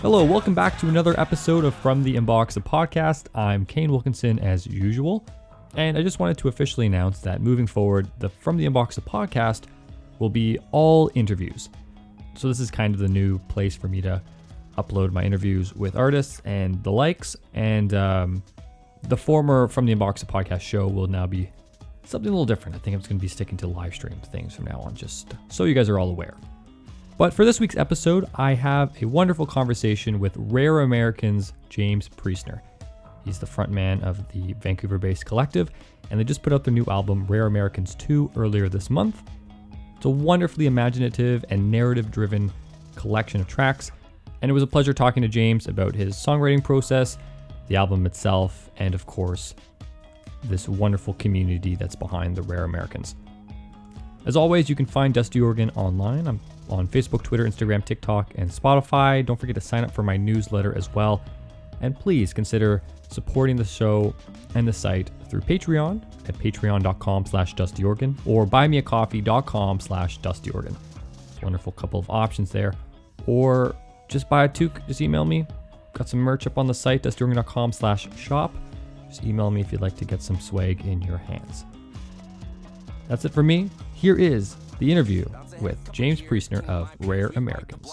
Hello, welcome back to another episode of From the Inbox, a podcast. I'm Kane Wilkinson as usual, and I just wanted to officially announce that moving forward, the From the Inbox, a podcast will be all interviews. So this is kind of the new place for me to upload my interviews with artists and the likes, and um, the former From the Inbox, a podcast show will now be something a little different. I think I'm just going to be sticking to live stream things from now on, just so you guys are all aware. But for this week's episode, I have a wonderful conversation with Rare Americans James Priestner. He's the frontman of the Vancouver based collective, and they just put out their new album, Rare Americans 2, earlier this month. It's a wonderfully imaginative and narrative driven collection of tracks, and it was a pleasure talking to James about his songwriting process, the album itself, and of course, this wonderful community that's behind the Rare Americans. As always, you can find Dusty Organ online. I'm on Facebook, Twitter, Instagram, TikTok, and Spotify. Don't forget to sign up for my newsletter as well. And please consider supporting the show and the site through Patreon at patreon.com slash dustyorgan or buymeacoffee.com slash dustyorgan. Wonderful couple of options there. Or just buy a toque, just email me. Got some merch up on the site, dustyorgan.com slash shop. Just email me if you'd like to get some swag in your hands. That's it for me. Here is the interview with James Priestner of Rare Americans.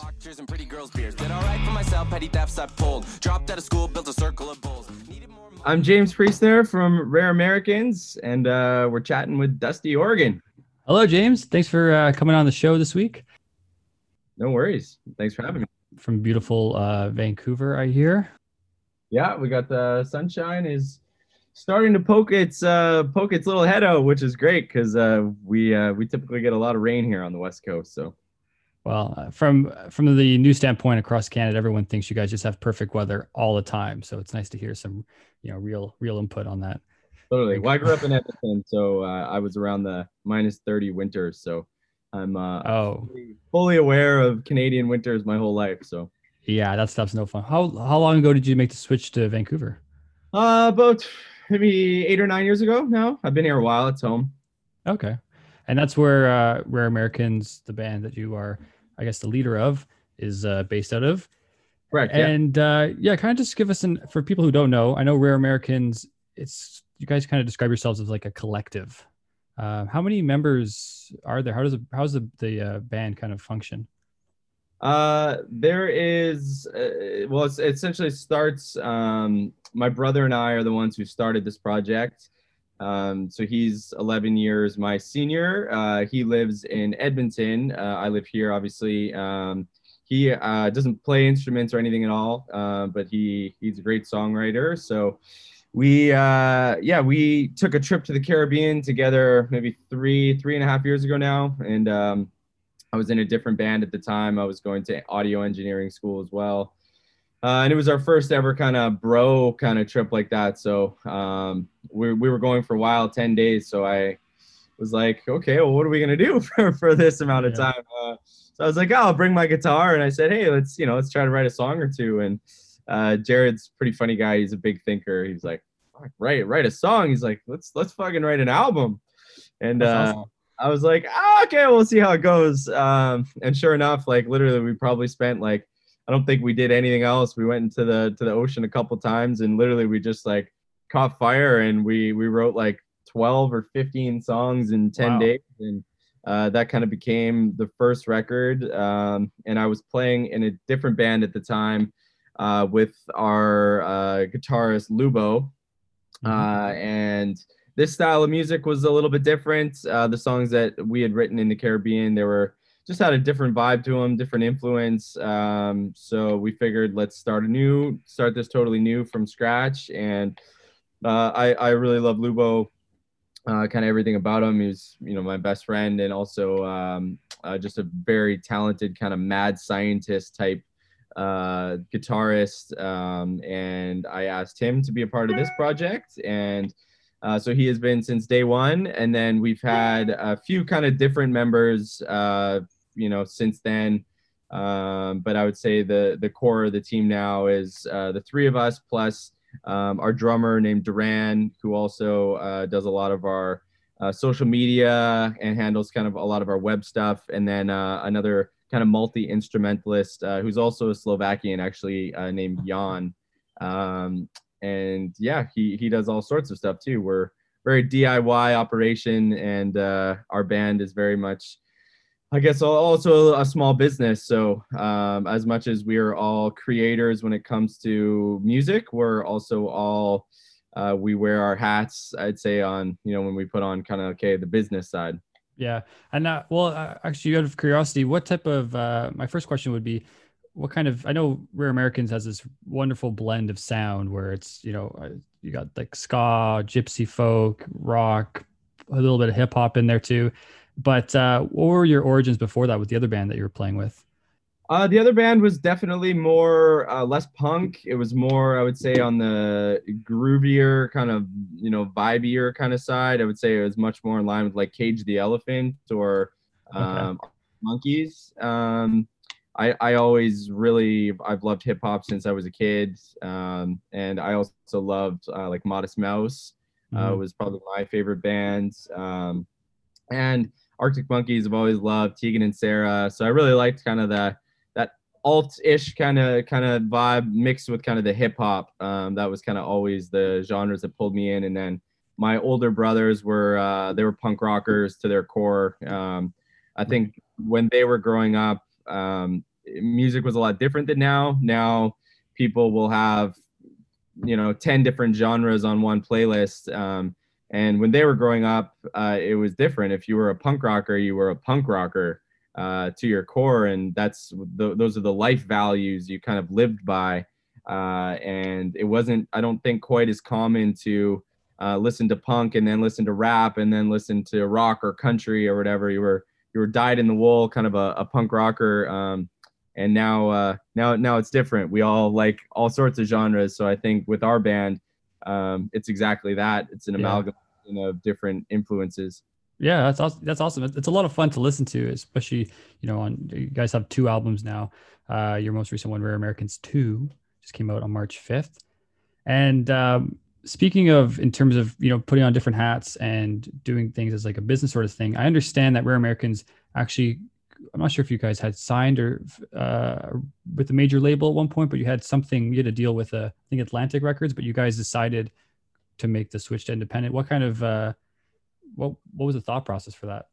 I'm James Priestner from Rare Americans, and uh, we're chatting with Dusty Organ. Hello, James. Thanks for uh, coming on the show this week. No worries. Thanks for having me. From beautiful uh, Vancouver, I hear. Yeah, we got the sunshine is starting to poke its uh, poke its little head out, which is great because uh, we uh, we typically get a lot of rain here on the west coast. So, well, uh, from from the new standpoint across Canada, everyone thinks you guys just have perfect weather all the time. So it's nice to hear some you know real real input on that. Totally. Well, I grew up in Edmonton, so uh, I was around the minus thirty winters. So I'm uh, oh fully, fully aware of Canadian winters my whole life. So. Yeah, that stuff's no fun. How how long ago did you make the switch to Vancouver? Uh, about maybe eight or nine years ago now. I've been here a while. It's home. Okay. And that's where uh, Rare Americans, the band that you are, I guess, the leader of, is uh, based out of. Correct. And yeah, uh, yeah kind of just give us an for people who don't know. I know Rare Americans. It's you guys kind of describe yourselves as like a collective. Uh, how many members are there? How does it, how's the the uh, band kind of function? Uh, there is, uh, well, it essentially starts. Um, my brother and I are the ones who started this project. Um, so he's 11 years my senior. Uh, he lives in Edmonton. Uh, I live here, obviously. Um, he uh, doesn't play instruments or anything at all, uh, but he he's a great songwriter. So we uh, yeah we took a trip to the Caribbean together maybe three three and a half years ago now, and um, I was in a different band at the time. I was going to audio engineering school as well. Uh, and it was our first ever kind of bro kind of trip like that. So um, we, we were going for a while, 10 days. So I was like, okay, well, what are we going to do for, for this amount of yeah. time? Uh, so I was like, oh, I'll bring my guitar. And I said, hey, let's, you know, let's try to write a song or two. And uh, Jared's pretty funny guy. He's a big thinker. He's like, write, write a song. He's like, let's, let's fucking write an album. And uh, awesome. I was like, oh, okay, we'll see how it goes. Um, and sure enough, like literally, we probably spent like I don't think we did anything else. We went into the to the ocean a couple times, and literally we just like caught fire, and we we wrote like 12 or 15 songs in 10 wow. days, and uh, that kind of became the first record. Um, and I was playing in a different band at the time uh, with our uh, guitarist Lubo, mm-hmm. Uh, and this style of music was a little bit different. Uh, the songs that we had written in the Caribbean, they were just had a different vibe to them, different influence. Um, so we figured let's start a new, start this totally new from scratch. And uh, I, I really love Lubo, uh, kind of everything about him. He's, you know, my best friend and also um, uh, just a very talented kind of mad scientist type uh, guitarist. Um, and I asked him to be a part of this project. And uh, so he has been since day one, and then we've had a few kind of different members, uh, you know, since then. Um, but I would say the the core of the team now is uh, the three of us plus um, our drummer named Duran, who also uh, does a lot of our uh, social media and handles kind of a lot of our web stuff, and then uh, another kind of multi instrumentalist who's also a Slovakian, actually named Jan. Um, and yeah, he he does all sorts of stuff too. We're very DIY operation, and uh, our band is very much, I guess, also a small business. So um, as much as we are all creators when it comes to music, we're also all uh, we wear our hats. I'd say on you know when we put on kind of okay the business side. Yeah, and uh, well, uh, actually, out of curiosity, what type of uh, my first question would be, what kind of? I know Rare Americans has this wonderful blend of sound where it's you know uh, you got like ska, gypsy folk, rock, a little bit of hip hop in there too. But uh, what were your origins before that with the other band that you were playing with? Uh, the other band was definitely more uh, less punk. It was more, I would say, on the groovier kind of, you know, vibier kind of side. I would say it was much more in line with like Cage the Elephant or um, okay. Monkeys. Um, I, I always really I've loved hip hop since I was a kid, um, and I also loved uh, like Modest Mouse. Uh, mm-hmm. was probably my favorite band, um, and Arctic Monkeys. I've always loved Tegan and Sara. so I really liked kind of the that alt-ish kind of kind of vibe mixed with kind of the hip hop. Um, that was kind of always the genres that pulled me in. And then my older brothers were uh, they were punk rockers to their core. Um, I think when they were growing up, um, music was a lot different than now. Now people will have you know 10 different genres on one playlist um, and when they were growing up uh, it was different if you were a punk rocker you were a punk rocker uh, to your core, and that's the, those are the life values you kind of lived by. Uh, and it wasn't, I don't think, quite as common to uh, listen to punk and then listen to rap and then listen to rock or country or whatever. You were you were dyed in the wool, kind of a, a punk rocker. Um, and now uh, now now it's different. We all like all sorts of genres. So I think with our band, um, it's exactly that. It's an amalgam yeah. of different influences. Yeah, that's awesome. That's awesome. It's a lot of fun to listen to, especially you know on you guys have two albums now. Uh, your most recent one, Rare Americans Two, just came out on March fifth. And um, speaking of in terms of you know putting on different hats and doing things as like a business sort of thing, I understand that Rare Americans actually. I'm not sure if you guys had signed or uh, with a major label at one point, but you had something. You had a deal with uh, I think Atlantic Records, but you guys decided to make the switch to independent. What kind of uh, what what was the thought process for that?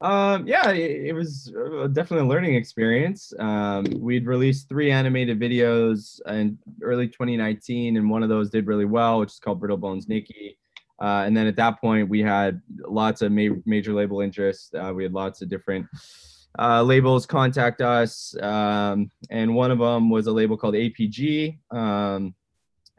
Um, yeah, it, it was uh, definitely a learning experience. Um, we'd released three animated videos in early 2019, and one of those did really well, which is called Brittle Bones Nikki. Uh, and then at that point, we had lots of ma- major label interest. Uh, we had lots of different uh, labels contact us, um, and one of them was a label called APG. Um,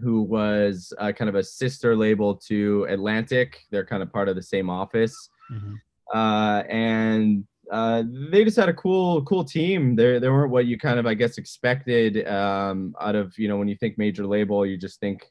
who was uh, kind of a sister label to Atlantic. They're kind of part of the same office. Mm-hmm. Uh, and uh, they just had a cool, cool team. They they weren't what you kind of, I guess, expected um, out of you know when you think major label, you just think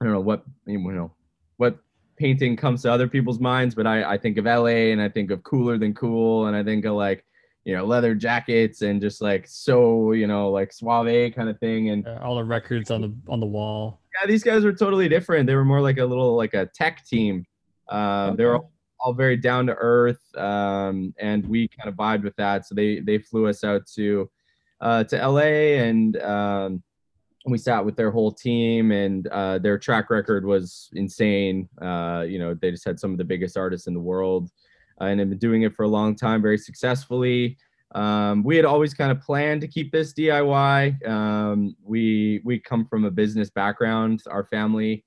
I don't know what you know what painting comes to other people's minds, but I I think of LA and I think of cooler than cool, and I think of like you know leather jackets and just like so you know like suave kind of thing and all the records on the on the wall yeah these guys were totally different they were more like a little like a tech team uh, okay. they were all, very down to earth um, and we kind of vibed with that so they they flew us out to uh, to la and um, we sat with their whole team and uh, their track record was insane uh, you know they just had some of the biggest artists in the world uh, and have been doing it for a long time very successfully. Um, we had always kind of planned to keep this DIY. Um, we we come from a business background, our family,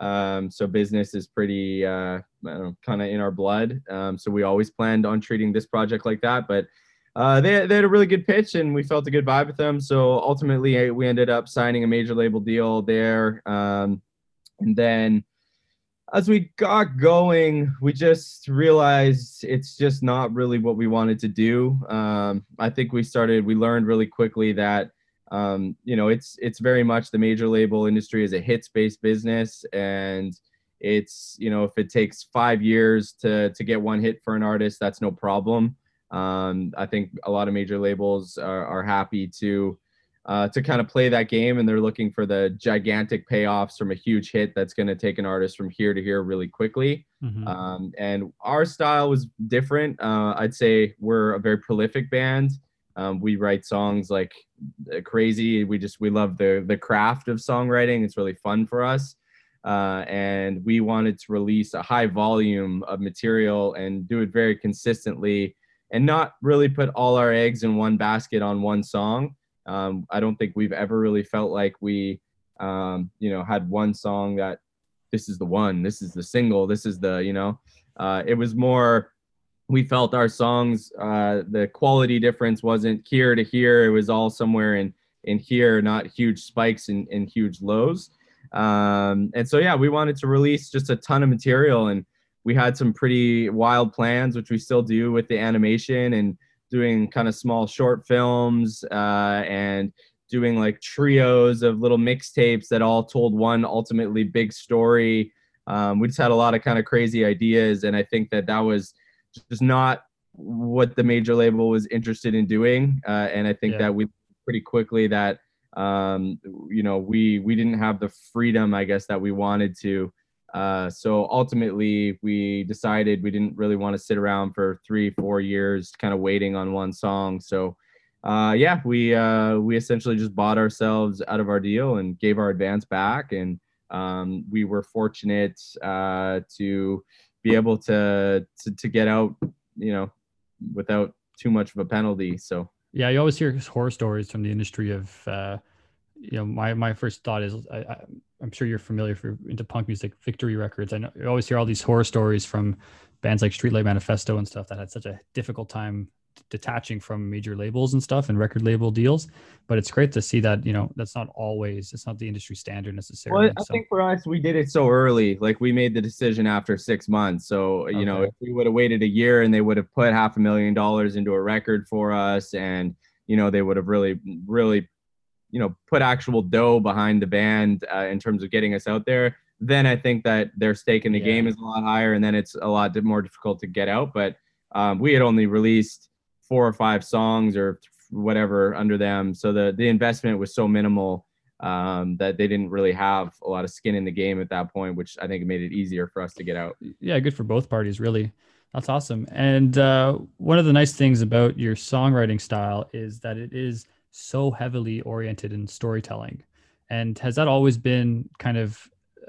um, so business is pretty uh, kind of in our blood. Um, so we always planned on treating this project like that. But uh, they they had a really good pitch, and we felt a good vibe with them. So ultimately, we ended up signing a major label deal there, um, and then as we got going, we just realized it's just not really what we wanted to do. Um, I think we started, we learned really quickly that, um, you know, it's it's very much the major label industry is a hits based business, and it's you know if it takes five years to to get one hit for an artist, that's no problem. Um, I think a lot of major labels are, are happy to uh, to kind of play that game and they're looking for the gigantic payoffs from a huge hit that's going to take an artist from here to here really quickly. Mm-hmm. Um, and our style was different. Uh, I'd say we're a very prolific band. Um, we write songs like uh, crazy. We just we love the the craft of songwriting. It's really fun for us. Uh, and we wanted to release a high volume of material and do it very consistently and not really put all our eggs in one basket on one song um, I don't think we've ever really felt like we, um, you know, had one song that this is the one, this is the single, this is the, you know, uh, it was more. We felt our songs, uh, the quality difference wasn't here to here. It was all somewhere in in here, not huge spikes and, and huge lows. Um, and so yeah, we wanted to release just a ton of material, and we had some pretty wild plans, which we still do with the animation and doing kind of small short films uh, and doing like trios of little mixtapes that all told one ultimately big story. Um, we just had a lot of kind of crazy ideas, and I think that that was just not what the major label was interested in doing. Uh, and I think yeah. that we pretty quickly that um, you know we we didn't have the freedom, I guess, that we wanted to. Uh, so ultimately, we decided we didn't really want to sit around for three, four years, kind of waiting on one song. So, uh, yeah, we uh, we essentially just bought ourselves out of our deal and gave our advance back, and um, we were fortunate uh, to be able to, to to get out, you know, without too much of a penalty. So. Yeah, you always hear horror stories from the industry of uh, you know, my my first thought is I, am sure you're familiar you're into punk music, Victory Records. I know you always hear all these horror stories from bands like Streetlight Manifesto and stuff that had such a difficult time detaching from major labels and stuff and record label deals. But it's great to see that you know that's not always it's not the industry standard necessarily. Well, I so. think for us we did it so early. Like we made the decision after six months. So you okay. know if we would have waited a year and they would have put half a million dollars into a record for us and you know they would have really really you know put actual dough behind the band uh, in terms of getting us out there then i think that their stake in the yeah. game is a lot higher and then it's a lot more difficult to get out but um, we had only released four or five songs or whatever under them so the the investment was so minimal um, that they didn't really have a lot of skin in the game at that point which i think made it easier for us to get out yeah good for both parties really that's awesome and uh, one of the nice things about your songwriting style is that it is so heavily oriented in storytelling. And has that always been kind of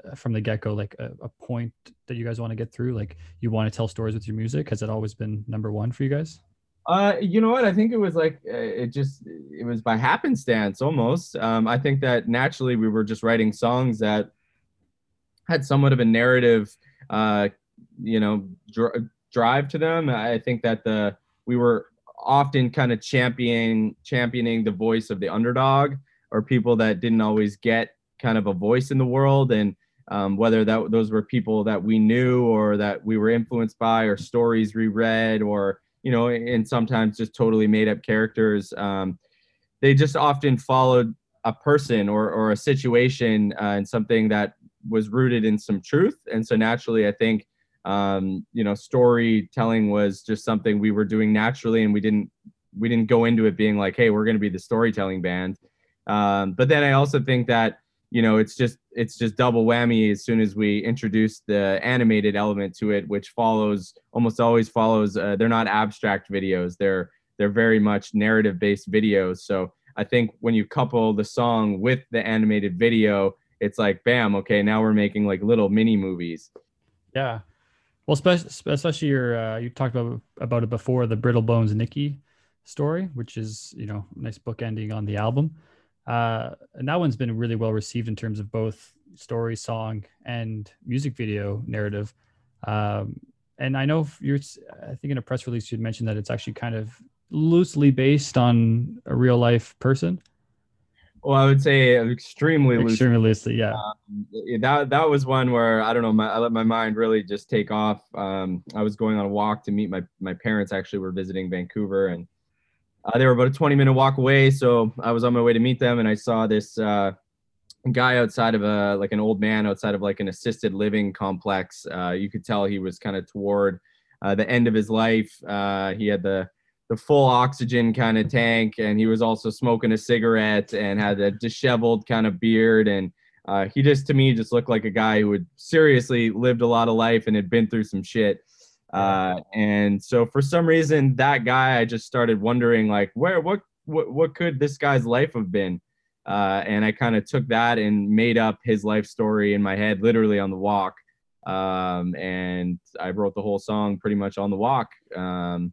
uh, from the get go, like a, a, point that you guys want to get through? Like you want to tell stories with your music? Has it always been number one for you guys? Uh, you know what? I think it was like uh, it just it was by happenstance almost. Um, I think that naturally we were just writing songs that had somewhat of a narrative, uh, you know, dr- drive to them. I think that the we were often kind of championing championing the voice of the underdog or people that didn't always get kind of a voice in the world and um, whether that those were people that we knew or that we were influenced by or stories we read or you know and sometimes just totally made up characters um, they just often followed a person or, or a situation uh, and something that was rooted in some truth. And so naturally i think um, you know storytelling was just something we were doing naturally and we didn't we didn't go into it being like hey we're going to be the storytelling band. Um, but then i also think that you know it's just it's just double whammy as soon as we introduce the animated element to it which follows almost always follows uh, they're not abstract videos. They're they're very much narrative based videos. So i think when you couple the song with the animated video it's like bam okay now we're making like little mini movies. Yeah. Well, especially, your uh, you talked about about it before the Brittle Bones Nikki story, which is you know nice book ending on the album. Uh, and that one's been really well received in terms of both story, song, and music video narrative. Um, and I know you're, I think in a press release you'd mentioned that it's actually kind of loosely based on a real life person. Well, I would say extremely loosely. Extremely loosely, yeah. Um, that that was one where I don't know. My, I let my mind really just take off. Um, I was going on a walk to meet my my parents. Actually, were visiting Vancouver, and uh, they were about a 20 minute walk away. So I was on my way to meet them, and I saw this uh, guy outside of a like an old man outside of like an assisted living complex. Uh, you could tell he was kind of toward uh, the end of his life. Uh, he had the the full oxygen kind of tank, and he was also smoking a cigarette and had a disheveled kind of beard. And uh, he just, to me, just looked like a guy who had seriously lived a lot of life and had been through some shit. Uh, and so for some reason, that guy, I just started wondering, like, where, what, what, what could this guy's life have been? Uh, and I kind of took that and made up his life story in my head, literally on the walk. Um, and I wrote the whole song pretty much on the walk. Um,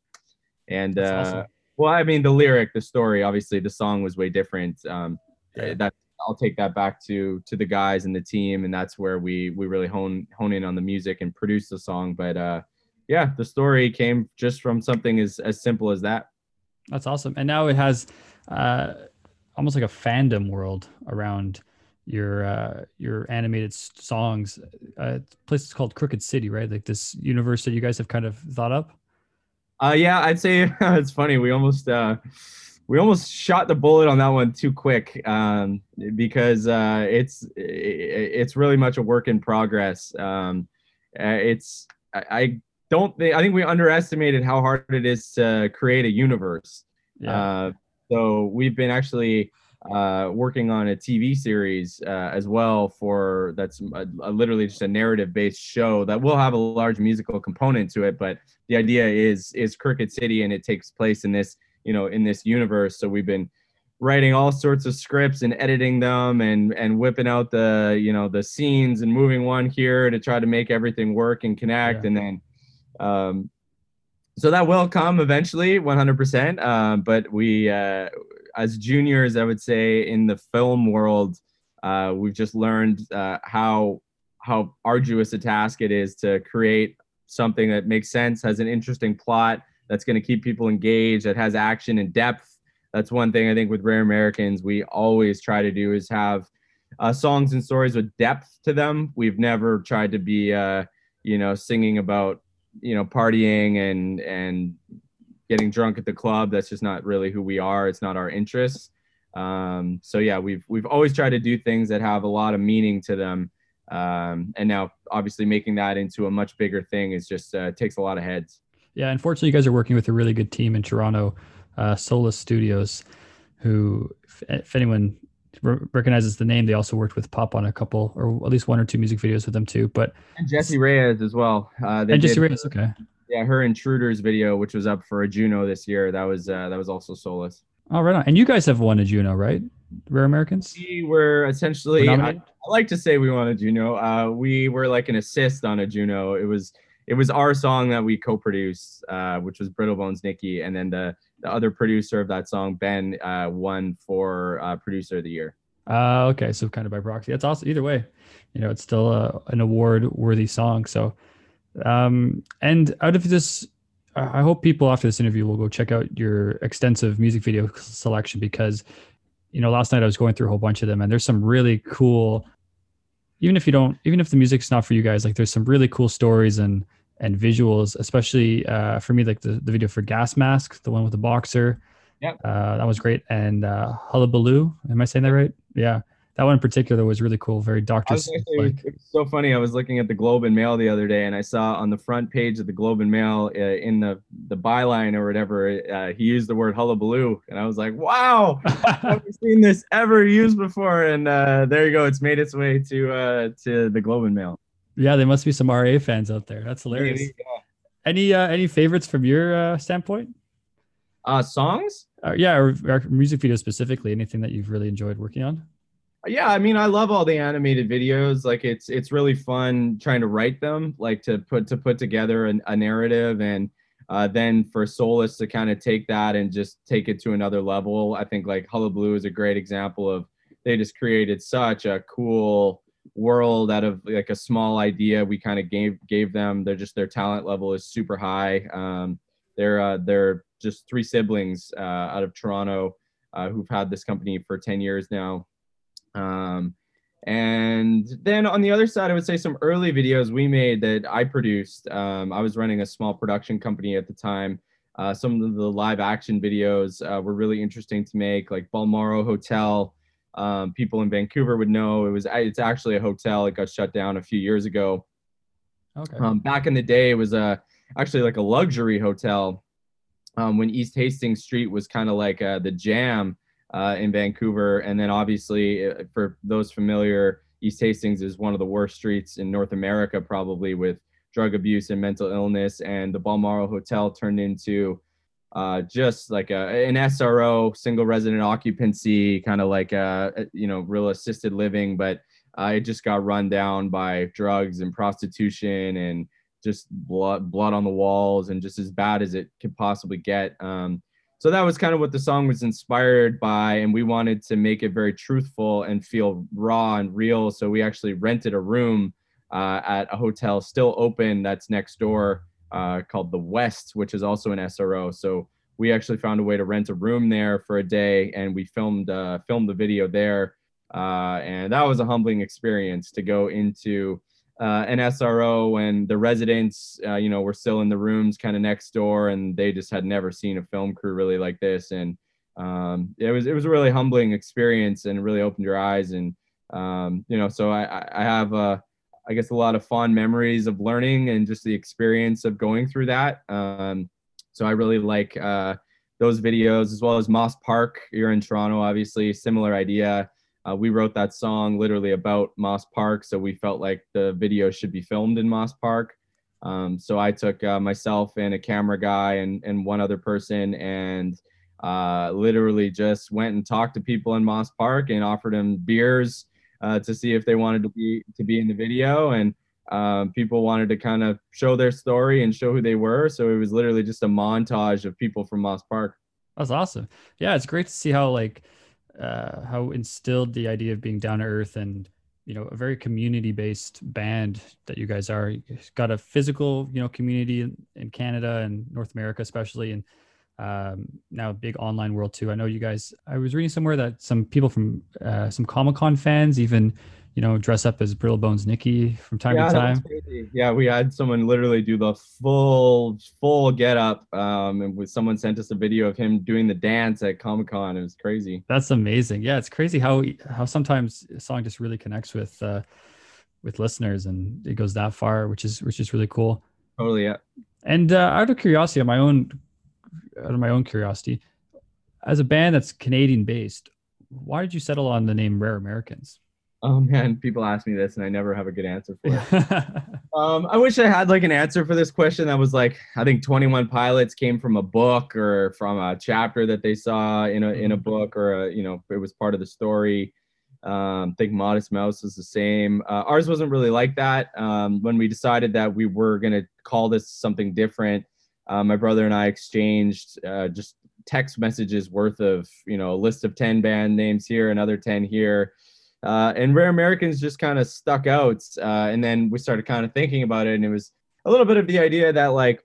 and uh, awesome. well, I mean, the lyric, the story, obviously, the song was way different. Um, yeah. That I'll take that back to to the guys and the team, and that's where we we really hone hone in on the music and produce the song. But uh, yeah, the story came just from something as as simple as that. That's awesome, and now it has uh, almost like a fandom world around your uh, your animated songs. Uh, place is called Crooked City, right? Like this universe that you guys have kind of thought up. Uh, yeah, I'd say it's funny. We almost uh, we almost shot the bullet on that one too quick um, because uh, it's it's really much a work in progress. Um, uh, it's I, I don't think I think we underestimated how hard it is to create a universe. Yeah. Uh, so we've been actually uh, working on a TV series uh, as well for that's a, a literally just a narrative based show that will have a large musical component to it. But the idea is is Crooked City and it takes place in this you know in this universe. So we've been writing all sorts of scripts and editing them and and whipping out the you know the scenes and moving one here to try to make everything work and connect yeah. and then um so that will come eventually 100% um, but we uh, as juniors, I would say in the film world, uh, we've just learned uh, how how arduous a task it is to create something that makes sense, has an interesting plot, that's going to keep people engaged, that has action and depth. That's one thing I think with Rare Americans we always try to do is have uh, songs and stories with depth to them. We've never tried to be, uh, you know, singing about you know partying and and getting drunk at the club. That's just not really who we are. It's not our interests. Um, so yeah, we've we've always tried to do things that have a lot of meaning to them. Um, and now, obviously, making that into a much bigger thing is just uh, takes a lot of heads. Yeah, unfortunately, you guys are working with a really good team in Toronto, uh, Solus Studios, who, if, if anyone recognizes the name, they also worked with Pop on a couple, or at least one or two music videos with them too. But and Jessie Reyez as well. Uh, and Jessie Reyez, okay yeah, her intruders video, which was up for a Juno this year, that was uh, that was also Solus. Oh, right on. And you guys have won a Juno, right? Rare Americans. We were essentially. I, I, like to say we won a Juno. Uh, we were like an assist on a Juno. It was it was our song that we co-produced, uh, which was Brittle Bones Nikki, and then the the other producer of that song, Ben, uh, won for uh, producer of the year. Uh, okay, so kind of by proxy. That's awesome. Either way, you know, it's still a, an award-worthy song. So um, and out of this, I hope people after this interview will go check out your extensive music video selection because, you know, last night I was going through a whole bunch of them and there's some really cool, even if you don't, even if the music's not for you guys, like there's some really cool stories and, and visuals, especially uh, for me, like the, the video for Gas Mask, the one with the boxer. Yeah. Uh, that was great. And uh, Hullabaloo, am I saying that right? Yeah that one in particular was really cool. Very Doctor. Like. It's so funny. I was looking at the Globe and Mail the other day, and I saw on the front page of the Globe and Mail, uh, in the the byline or whatever, uh, he used the word hullabaloo, and I was like, "Wow, I've never seen this ever used before." And uh, there you go. It's made its way to uh, to the Globe and Mail. Yeah, there must be some RA fans out there. That's hilarious. Maybe, yeah. Any uh, any favorites from your uh, standpoint? Uh, songs? Uh, yeah, or, or music videos specifically. Anything that you've really enjoyed working on? Yeah i mean i love all the animated videos. Like it's it's really fun trying to write them like to put to put together an, a narrative and uh, then for solus to kind of take that and just take it to another level i think like hullabaloo is a great example of they just created such a cool world out of like a small idea we kind of gave gave them. They're just their talent level is super high. Um, they're uh, they're just three siblings uh, out of toronto uh, who've had this company for 10 years now um, and then on the other side, I would say some early videos we made that I produced. Um, I was running a small production company at the time. Uh, some of the live action videos uh, were really interesting to make, like Balmoral Hotel. Um, people in Vancouver would know it was. It's actually a hotel. It got shut down a few years ago. Okay. Um, back in the day, it was a actually like a luxury hotel um, when East Hastings Street was kind of like uh, the jam uh, in Vancouver. And then obviously, uh, for those familiar, East Hastings is one of the worst streets in North America, probably with drug abuse and mental illness. And the Balmoral Hotel turned into uh, just like a, an SRO, single resident occupancy, kind of like a, you know, real assisted living. But uh, it just got run down by drugs and prostitution and just blood blood on the walls and just as bad as it could possibly get. Um, so that was kind of what the song was inspired by, and we wanted to make it very truthful and feel raw and real. So we actually rented a room uh, at a hotel still open that's next door uh, called the West, which is also an SRO. So we actually found a way to rent a room there for a day, and we filmed uh, filmed the video there. Uh, and that was a humbling experience to go into uh, an SRO and the residents, uh, you know, were still in the rooms kind of next door, and they just had never seen a film crew really like this, and um, it was it was a really humbling experience, and really opened your eyes, and um, you know, so I I have uh, I guess a lot of fond memories of learning and just the experience of going through that. Um, so I really like uh, those videos as well as Moss Park. You're in Toronto, obviously, similar idea. Uh, we wrote that song literally about Moss Park, so we felt like the video should be filmed in Moss Park. Um, so I took uh, myself and a camera guy and, and one other person and uh, literally just went and talked to people in Moss Park and offered them beers uh, to see if they wanted to be to be in the video. And um, people wanted to kind of show their story and show who they were. So it was literally just a montage of people from Moss Park. That's awesome. Yeah, it's great to see how like uh, how instilled the idea of being down to earth and you know a very community based band that you guys are. You've got a physical you know community in, in Canada and North America especially, and um, now a big online world too. I know you guys. I was reading somewhere that some people from uh, some Comic Con fans even you know, dress up as Brittle Bones Nikki from time yeah, to time. Yeah, we had someone literally do the full full get up. Um, and with someone sent us a video of him doing the dance at Comic Con. It was crazy. That's amazing. Yeah, it's crazy how how sometimes a song just really connects with uh, with listeners and it goes that far, which is which is really cool. Totally, yeah. And uh, out of curiosity, my own out of my own curiosity, as a band that's Canadian based, why did you settle on the name Rare Americans? Oh man, people ask me this and I never have a good answer for it. um, I wish I had like an answer for this question that was like, I think 21 Pilots came from a book or from a chapter that they saw in a in a mm-hmm. book or a, you know, it was part of the story. Um, I think Modest Mouse is the same. Uh, ours wasn't really like that. Um, when we decided that we were gonna call this something different, uh, my brother and I exchanged uh, just text messages worth of you know a list of 10 band names here, another 10 here uh, and Rare Americans just kind of stuck out. Uh, and then we started kind of thinking about it, and it was a little bit of the idea that like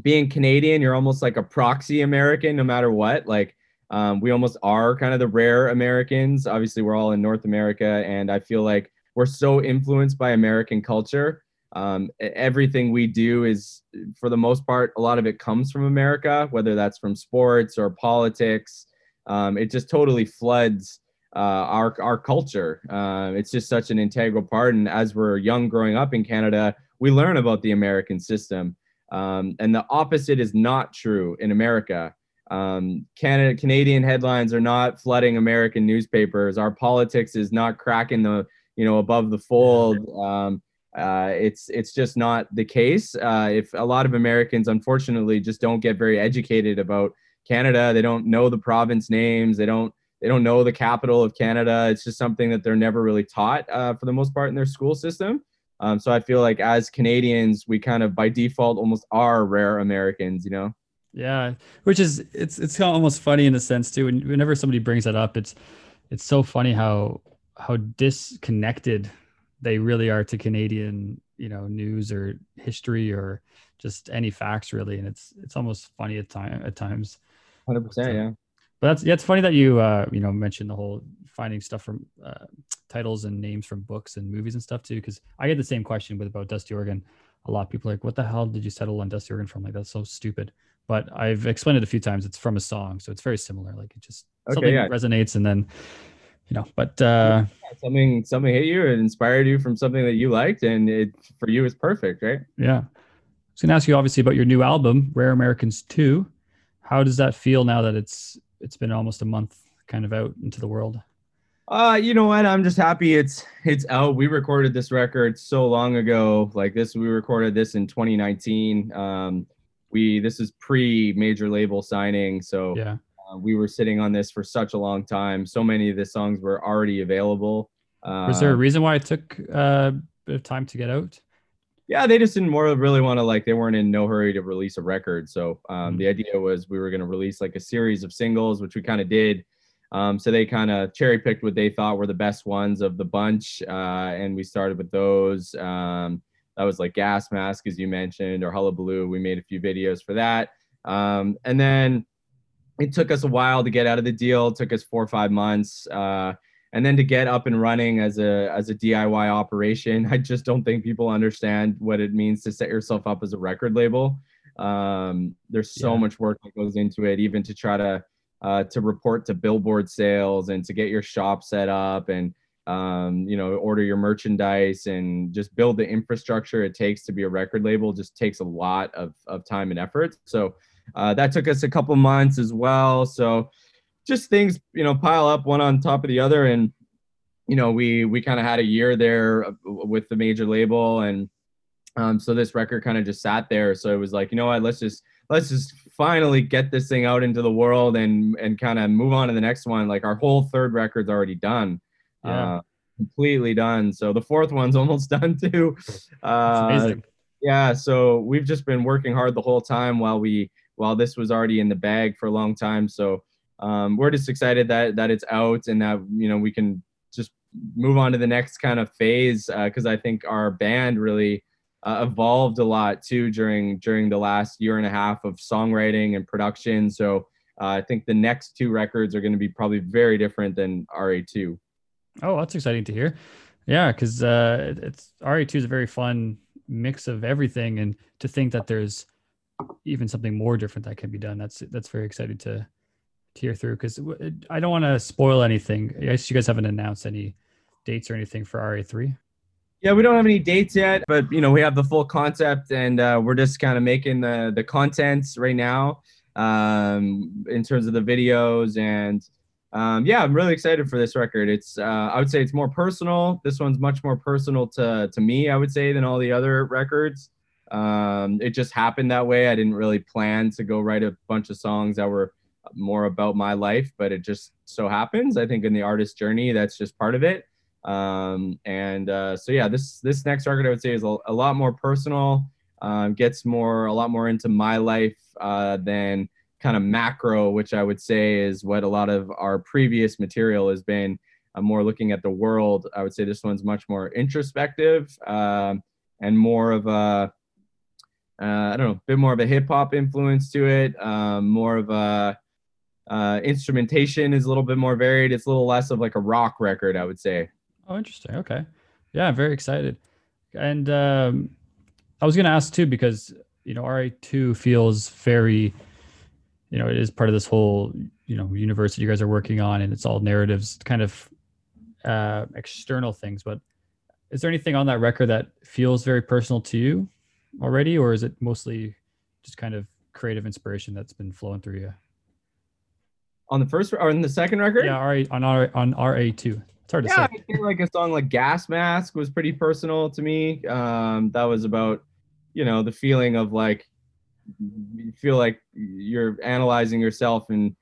being Canadian, you're almost like a proxy American, no matter what. Like um, we almost are kind of the rare Americans. Obviously, we're all in North America, and I feel like we're so influenced by American culture. Um, everything we do is, for the most part, a lot of it comes from America, whether that's from sports or politics. Um, it just totally floods uh, our our culture. Uh, it's just such an integral part. And as we're young, growing up in Canada, we learn about the American system. Um, and the opposite is not true in America. Um, Canada Canadian headlines are not flooding American newspapers. Our politics is not cracking the you know above the fold. Um, uh, it's it's just not the case. Uh, if a lot of Americans, unfortunately, just don't get very educated about Canada, they don't know the province names, they don't they don't know the capital of Canada. It's just something that they're never really taught uh, for the most part in their school system. Um, so I feel like as Canadians, we kind of by default almost are rare Americans, you know? Yeah, which is it's it's almost funny in a sense too. And whenever somebody brings that up, it's it's so funny how how disconnected they really are to Canadian, you know, news or history or just any facts really. And it's it's almost funny at time at times. Hundred percent, yeah but that's yeah, it's funny that you uh you know mentioned the whole finding stuff from uh, titles and names from books and movies and stuff too because I get the same question with about Dusty Organ. A lot of people are like, what the hell did you settle on Dusty Organ from? Like that's so stupid. But I've explained it a few times. It's from a song, so it's very similar. Like it just okay, something yeah. resonates, and then you know. But uh, yeah, something something hit you, it inspired you from something that you liked, and it for you is perfect, right? Yeah. I was gonna ask you obviously about your new album, Rare Americans Two how does that feel now that it's it's been almost a month kind of out into the world? Uh, you know what? I'm just happy it's it's out. We recorded this record so long ago. Like this, we recorded this in 2019. Um, we this is pre major label signing, so Yeah. uh, we were sitting on this for such a long time. So many of the songs were already available. Uh, Was there a reason why it took uh, a bit of time to get out? Yeah, they just didn't more really want to like they weren't in no hurry to release a record. So um, Mhm. the idea was we were going to release like a series of singles, which we kind of did. Um, so they kind of cherry picked what they thought were the best ones of the bunch, uh, and we started with those. Um, that was like Gas Mask, as you mentioned, or Hullabaloo. We made a few videos for that, um, and then it took us a while to get out of the deal. It took us four or five months. Uh, and then to get up and running as a as a DIY operation, I just don't think people understand what it means to set yourself up as a record label. Um, there's so Yeah. much work that goes into it, even to try to uh, to report to billboard sales and to get your shop set up and um, you know order your merchandise and just build the infrastructure it takes to be a record label. Just takes a lot of of time and effort. So uh, that took us a couple months as well. So just things you know pile up one on top of the other. And you know we we kind of had a year there with the major label. And um, so this record kind of just sat there. So it was like you know what? Let's just let's just finally get this thing out into the world and and kind of move on to the next one. Like our whole third record's already done. Yeah. uh, completely done. So the fourth one's almost done too. Uh, yeah. So we've just been working hard the whole time while we while this was already in the bag for a long time. So um, we're just excited that that it's out and that you know we can just move on to the next kind of phase because i think our band really uh, evolved a lot too during during the last year and a half of songwriting and production so uh, i think the next two records are going to be probably very different than ra2 Oh, that's exciting to hear. Yeah, because uh, it's RA2 is a very fun mix of everything, and to think that there's even something more different that can be done. That's that's very exciting to to hear through. Because I don't want to spoil anything. I guess you guys haven't announced any dates or anything for RA3. Yeah, we don't have any dates yet, but you know we have the full concept, and uh, we're just kind of making the the content right now um, in terms of the videos, and um, yeah, I'm really excited for this record. It's uh, I would say it's more personal. This one's much more personal to to me, I would say, than all the other records. Um, it just happened that way. I didn't really plan to go write a bunch of songs that were more about my life, but it just so happens. I think in the artist journey, that's just part of it um and uh so yeah this this next record i would say is a, a lot more personal um gets more a lot more into my life uh than kind of macro which i would say is what a lot of our previous material has been uh, more looking at the world i would say this one's much more introspective um and more of a uh, i don't know a bit more of a hip-hop influence to it um more of a uh, instrumentation is a little bit more varied. It's a little less of like a rock record, I would say. Oh, interesting. Okay. Yeah, I'm very excited. And um, I was going to ask too, because, you know, RA2 feels very, you know, it is part of this whole, you know, universe that you guys are working on and it's all narratives, kind of uh, external things. But is there anything on that record that feels very personal to you already? Or is it mostly just kind of creative inspiration that's been flowing through you? On the first or in the second record? Yeah, RA, on, RA, on RA2. It's hard to say. yeah. I feel like a song like Gas Mask was pretty personal to me. Um, that was about, you know, the feeling of like you feel like you're analyzing yourself and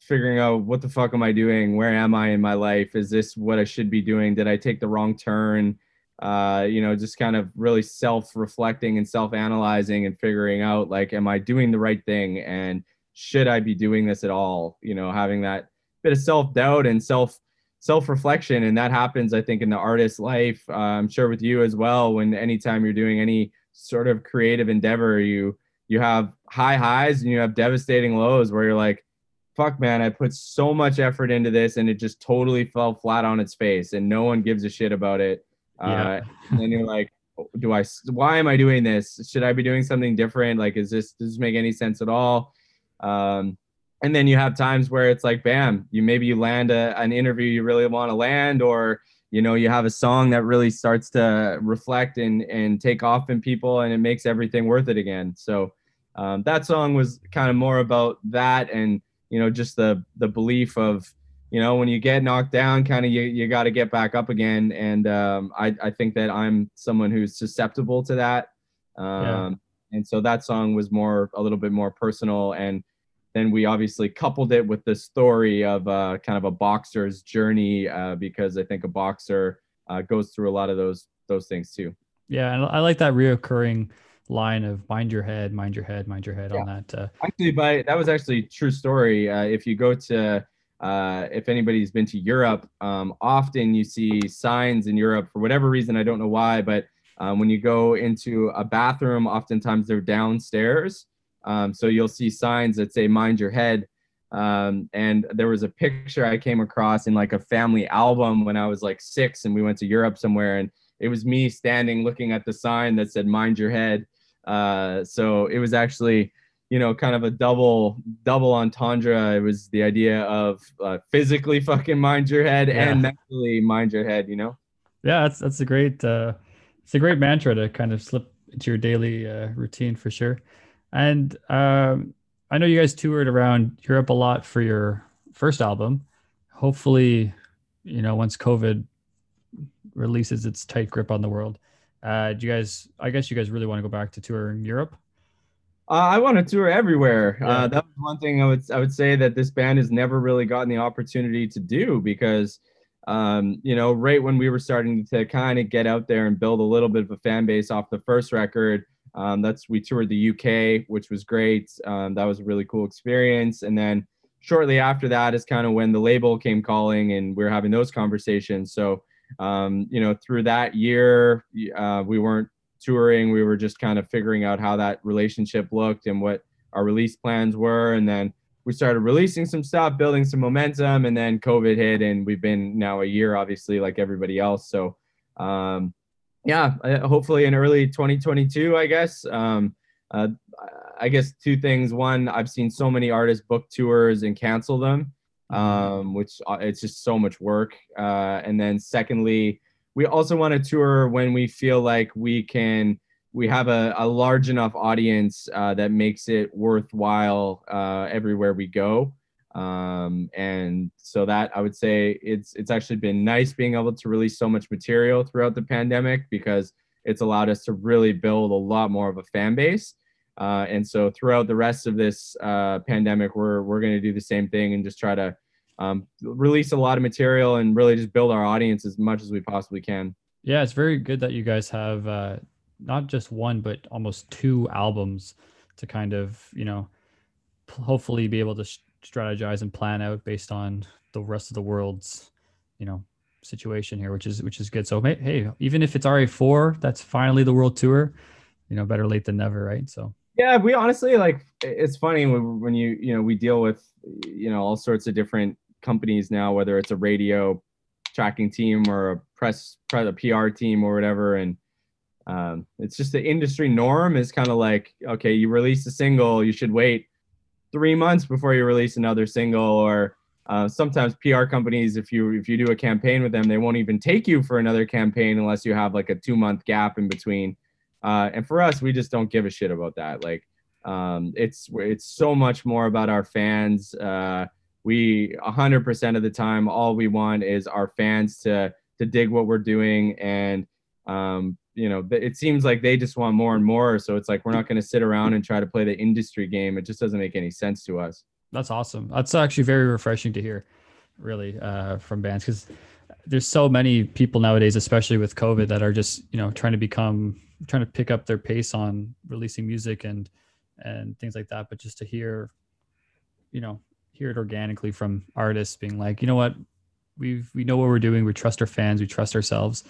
figuring out what the fuck am I doing? Where am I in my life? Is this what I should be doing? Did I take the wrong turn? Uh, you know, just kind of really self-reflecting and self-analyzing and figuring out like, am I doing the right thing? And should I be doing this at all? You know, having that bit of self-doubt and self self-reflection. And that happens i think in the artist's life uh, i'm sure with you as well when anytime you're doing any sort of creative endeavor you you have high highs and you have devastating lows where you're like fuck man i put so much effort into this and it just totally fell flat on its face and no one gives a shit about it. Yeah. uh, and then you're like do i why am i doing this? Should i be doing something different? Like is this does this make any sense at all um, and then you have times where it's like bam you maybe you land a, an interview you really want to land or you know you have a song that really starts to reflect and and take off in people and it makes everything worth it again. So um, that song was kind of more about that and you know just the the belief of you know when you get knocked down kind of you, you got to get back up again. And um, I, I think that i'm someone who's susceptible to that. Um, yeah. and so that song was more a little bit more personal and then we obviously coupled it with the story of uh, kind of a boxer's journey uh, because i think a boxer uh, goes through a lot of those those things too yeah and i like that reoccurring line of mind your head mind your head mind your head yeah. on that uh, actually by that was actually true story uh, if you go to uh, if anybody's been to Europe, um, often you see signs in Europe for whatever reason. I don't know why, but um, when you go into a bathroom, oftentimes they're downstairs. Um, so you'll see signs that say "Mind your head." Um, and there was a picture I came across in like a family album when I was like six, and we went to Europe somewhere, and it was me standing looking at the sign that said "Mind your head." Uh, so it was actually you know, kind of a double double entendre. It was the idea of uh, physically fucking mind your head yeah. and mentally mind your head. You know. Yeah, that's that's a great uh, it's a great mantra to kind of slip into your daily uh, routine for sure. And um, I know you guys toured around Europe a lot for your first album. Hopefully, you know, once COVID releases its tight grip on the world, uh, do you guys? I guess you guys really want to go back to touring Europe. Uh, I want to tour everywhere. Uh, yeah. Uh, that was one thing I would I would say that this band has never really gotten the opportunity to do because, um, you know, right when we were starting to kind of get out there and build a little bit of a fan base off the first record, um, that's we toured the UK, which was great. Um, that was a really cool experience. And then shortly after that is kind of when the label came calling and we are having those conversations. So, um, you know, through that year, uh, we weren't touring. We were just kind of figuring out how that relationship looked and what our release plans were. And then we started releasing some stuff, building some momentum, and then COVID hit, and we've been now a year, obviously, like everybody else. So, um, yeah, hopefully in early 2022, I guess. Um, uh, I guess two things. One, I've seen so many artists book tours and cancel them, mm-hmm. um, which uh, it's just so much work. Uh, and then secondly, we also want to tour when we feel like we can we have a, a large enough audience uh, that makes it worthwhile uh, everywhere we go um, and so that i would say it's it's actually been nice being able to release so much material throughout the pandemic because it's allowed us to really build a lot more of a fan base uh, and so throughout the rest of this uh, pandemic we're we're going to do the same thing and just try to um, release a lot of material and really just build our audience as much as we possibly can. Yeah, it's very good that you guys have uh, not just one, but almost two albums to kind of, you know, hopefully be able to strategize and plan out based on the rest of the world's, you know, situation here, which is which is good. So hey, even if it's RA4, that's finally the world tour. You know, better late than never, right? So yeah, we honestly like. It's funny when, when you you know we deal with you know all sorts of different companies now, whether it's a radio tracking team or a press, press a PR team or whatever. And um, it's just the industry norm is kind of like, okay, you release a single, you should wait three months before you release another single. Or uh, sometimes PR companies, if you if you do a campaign with them, they won't even take you for another campaign unless you have like a two month gap in between. Uh, and for us, we just don't give a shit about that. Like, um, it's it's so much more about our fans. Uh, we 100% of the time all we want is our fans to to dig what we're doing and um, you know it seems like they just want more and more so it's like we're not going to sit around and try to play the industry game it just doesn't make any sense to us that's awesome that's actually very refreshing to hear really uh, from bands because there's so many people nowadays especially with covid that are just you know trying to become trying to pick up their pace on releasing music and and things like that but just to hear you know hear it organically from artists being like, you know what, we we know what we're doing. We trust our fans. We trust ourselves,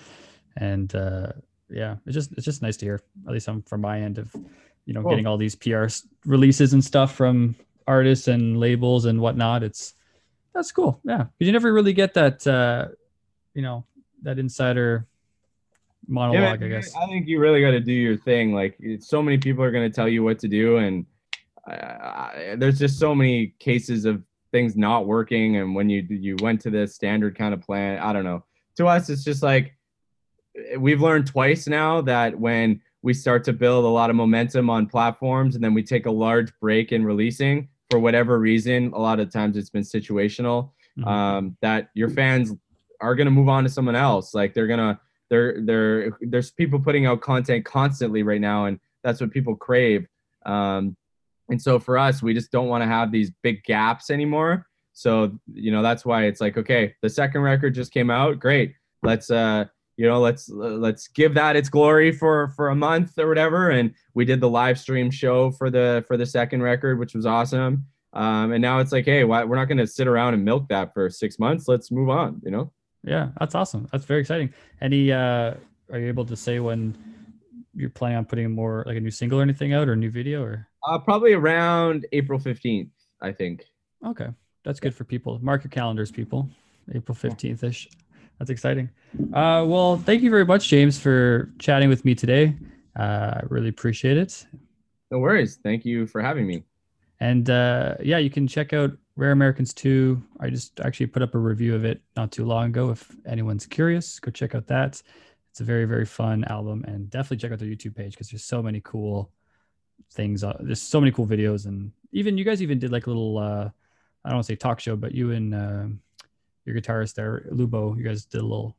and uh, yeah, it's just it's just nice to hear. At least I'm from my end of, you know, cool. getting all these PR releases and stuff from artists and labels and whatnot. It's that's cool. Yeah, because you never really get that, uh, you know, that insider monologue. Yeah, I guess. I think you really got to do your thing. Like, so many people are going to tell you what to do, and I, there's just so many cases of things not working and when you you went to the standard kind of plan i don't know to us it's just like we've learned twice now that when we start to build a lot of momentum on platforms and then we take a large break in releasing for whatever reason, a lot of times it's been situational. Mm-hmm. Um, that your fans are gonna move on to someone else. Like they're gonna they're they're there's people putting out content constantly right now, and that's what people crave. Um, and so for us, we just don't want to have these big gaps anymore. So you know that's why it's like okay, the second record just came out, great. Let's uh you know let's let's give that its glory for for a month or whatever. And we did the live stream show for the for the second record which was awesome. Um, and now it's like hey why, we're not going to sit around and milk that for six months. Let's move on you know? Yeah that's awesome. That's very exciting. Any uh are you able to say when you're planning on putting more like a new single or anything out or a new video or? Uh, probably around april 15th i think. Okay that's good for people. Mark your calendars people. April 15th ish that's exciting. Uh, well, thank you very much, James, for chatting with me today. Uh, I really appreciate it. No worries. Thank you for having me. And uh, yeah, you can check out Rare Americans 2. I just actually put up a review of it not too long ago. If anyone's curious, go check out that. It's a very, very fun album. And definitely check out their YouTube page because there's so many cool things. Uh, there's so many cool videos. And even you guys even did like a little, uh, I don't want to say talk show, but you and uh, your guitarist there, Lubo. You guys did a little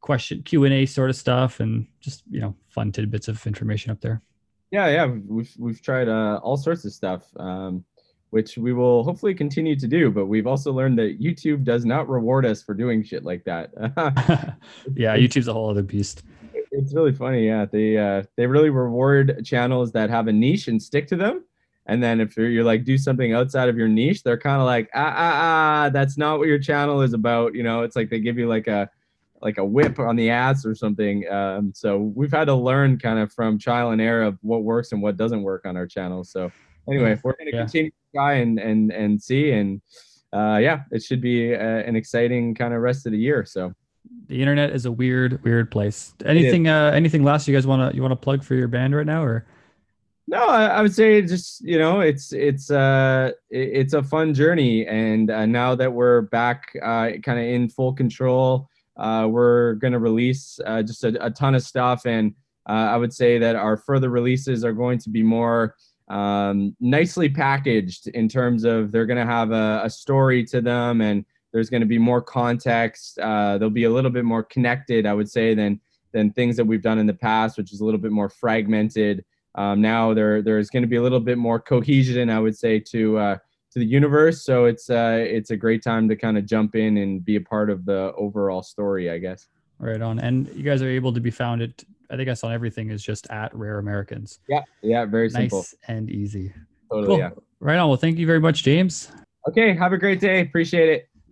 question Q and A sort of stuff, and just you know fun tidbits of information up there. Yeah, yeah, we've we've tried uh, all sorts of stuff, um, which we will hopefully continue to do. But we've also learned that YouTube does not reward us for doing shit like that. yeah, YouTube's a whole other beast. It's really funny. Yeah, they uh, they really reward channels that have a niche and stick to them and then if you're, you're like do something outside of your niche, they're kind of like ah ah ah, that's not what your channel is about. You know, it's like they give you like a like a whip on the ass or something. Um, so we've had to learn kind of from trial and error of what works and what doesn't work on our channel. So anyway, we're going to yeah. continue to try and and and see and uh, yeah, it should be a, an exciting kind of rest of the year. So the internet is a weird weird place. Anything uh, anything last you guys want to you want to plug for your band right now or? No, I, I, would say just you know it's it's uh it's a fun journey, and uh, now that we're back, uh, kind of in full control, uh, we're gonna release uh, just a, a, ton of stuff, and uh, I would say that our further releases are going to be more um, nicely packaged in terms of they're gonna have a, a story to them, and there's gonna be more context. Uh, they'll be a little bit more connected, I would say, than than things that we've done in the past, which is a little bit more fragmented. Um, now there there's going to be a little bit more cohesion, I would say, to uh, to the universe. So it's uh, it's a great time to kind of jump in and be a part of the overall story, I guess. Right on, and you guys are able to be found at. I think I saw everything is just at Rare Americans. Yeah, yeah, very nice simple and easy. Totally. Cool. Yeah. Right on. Well, thank you very much, James. Okay. Have a great day. Appreciate it.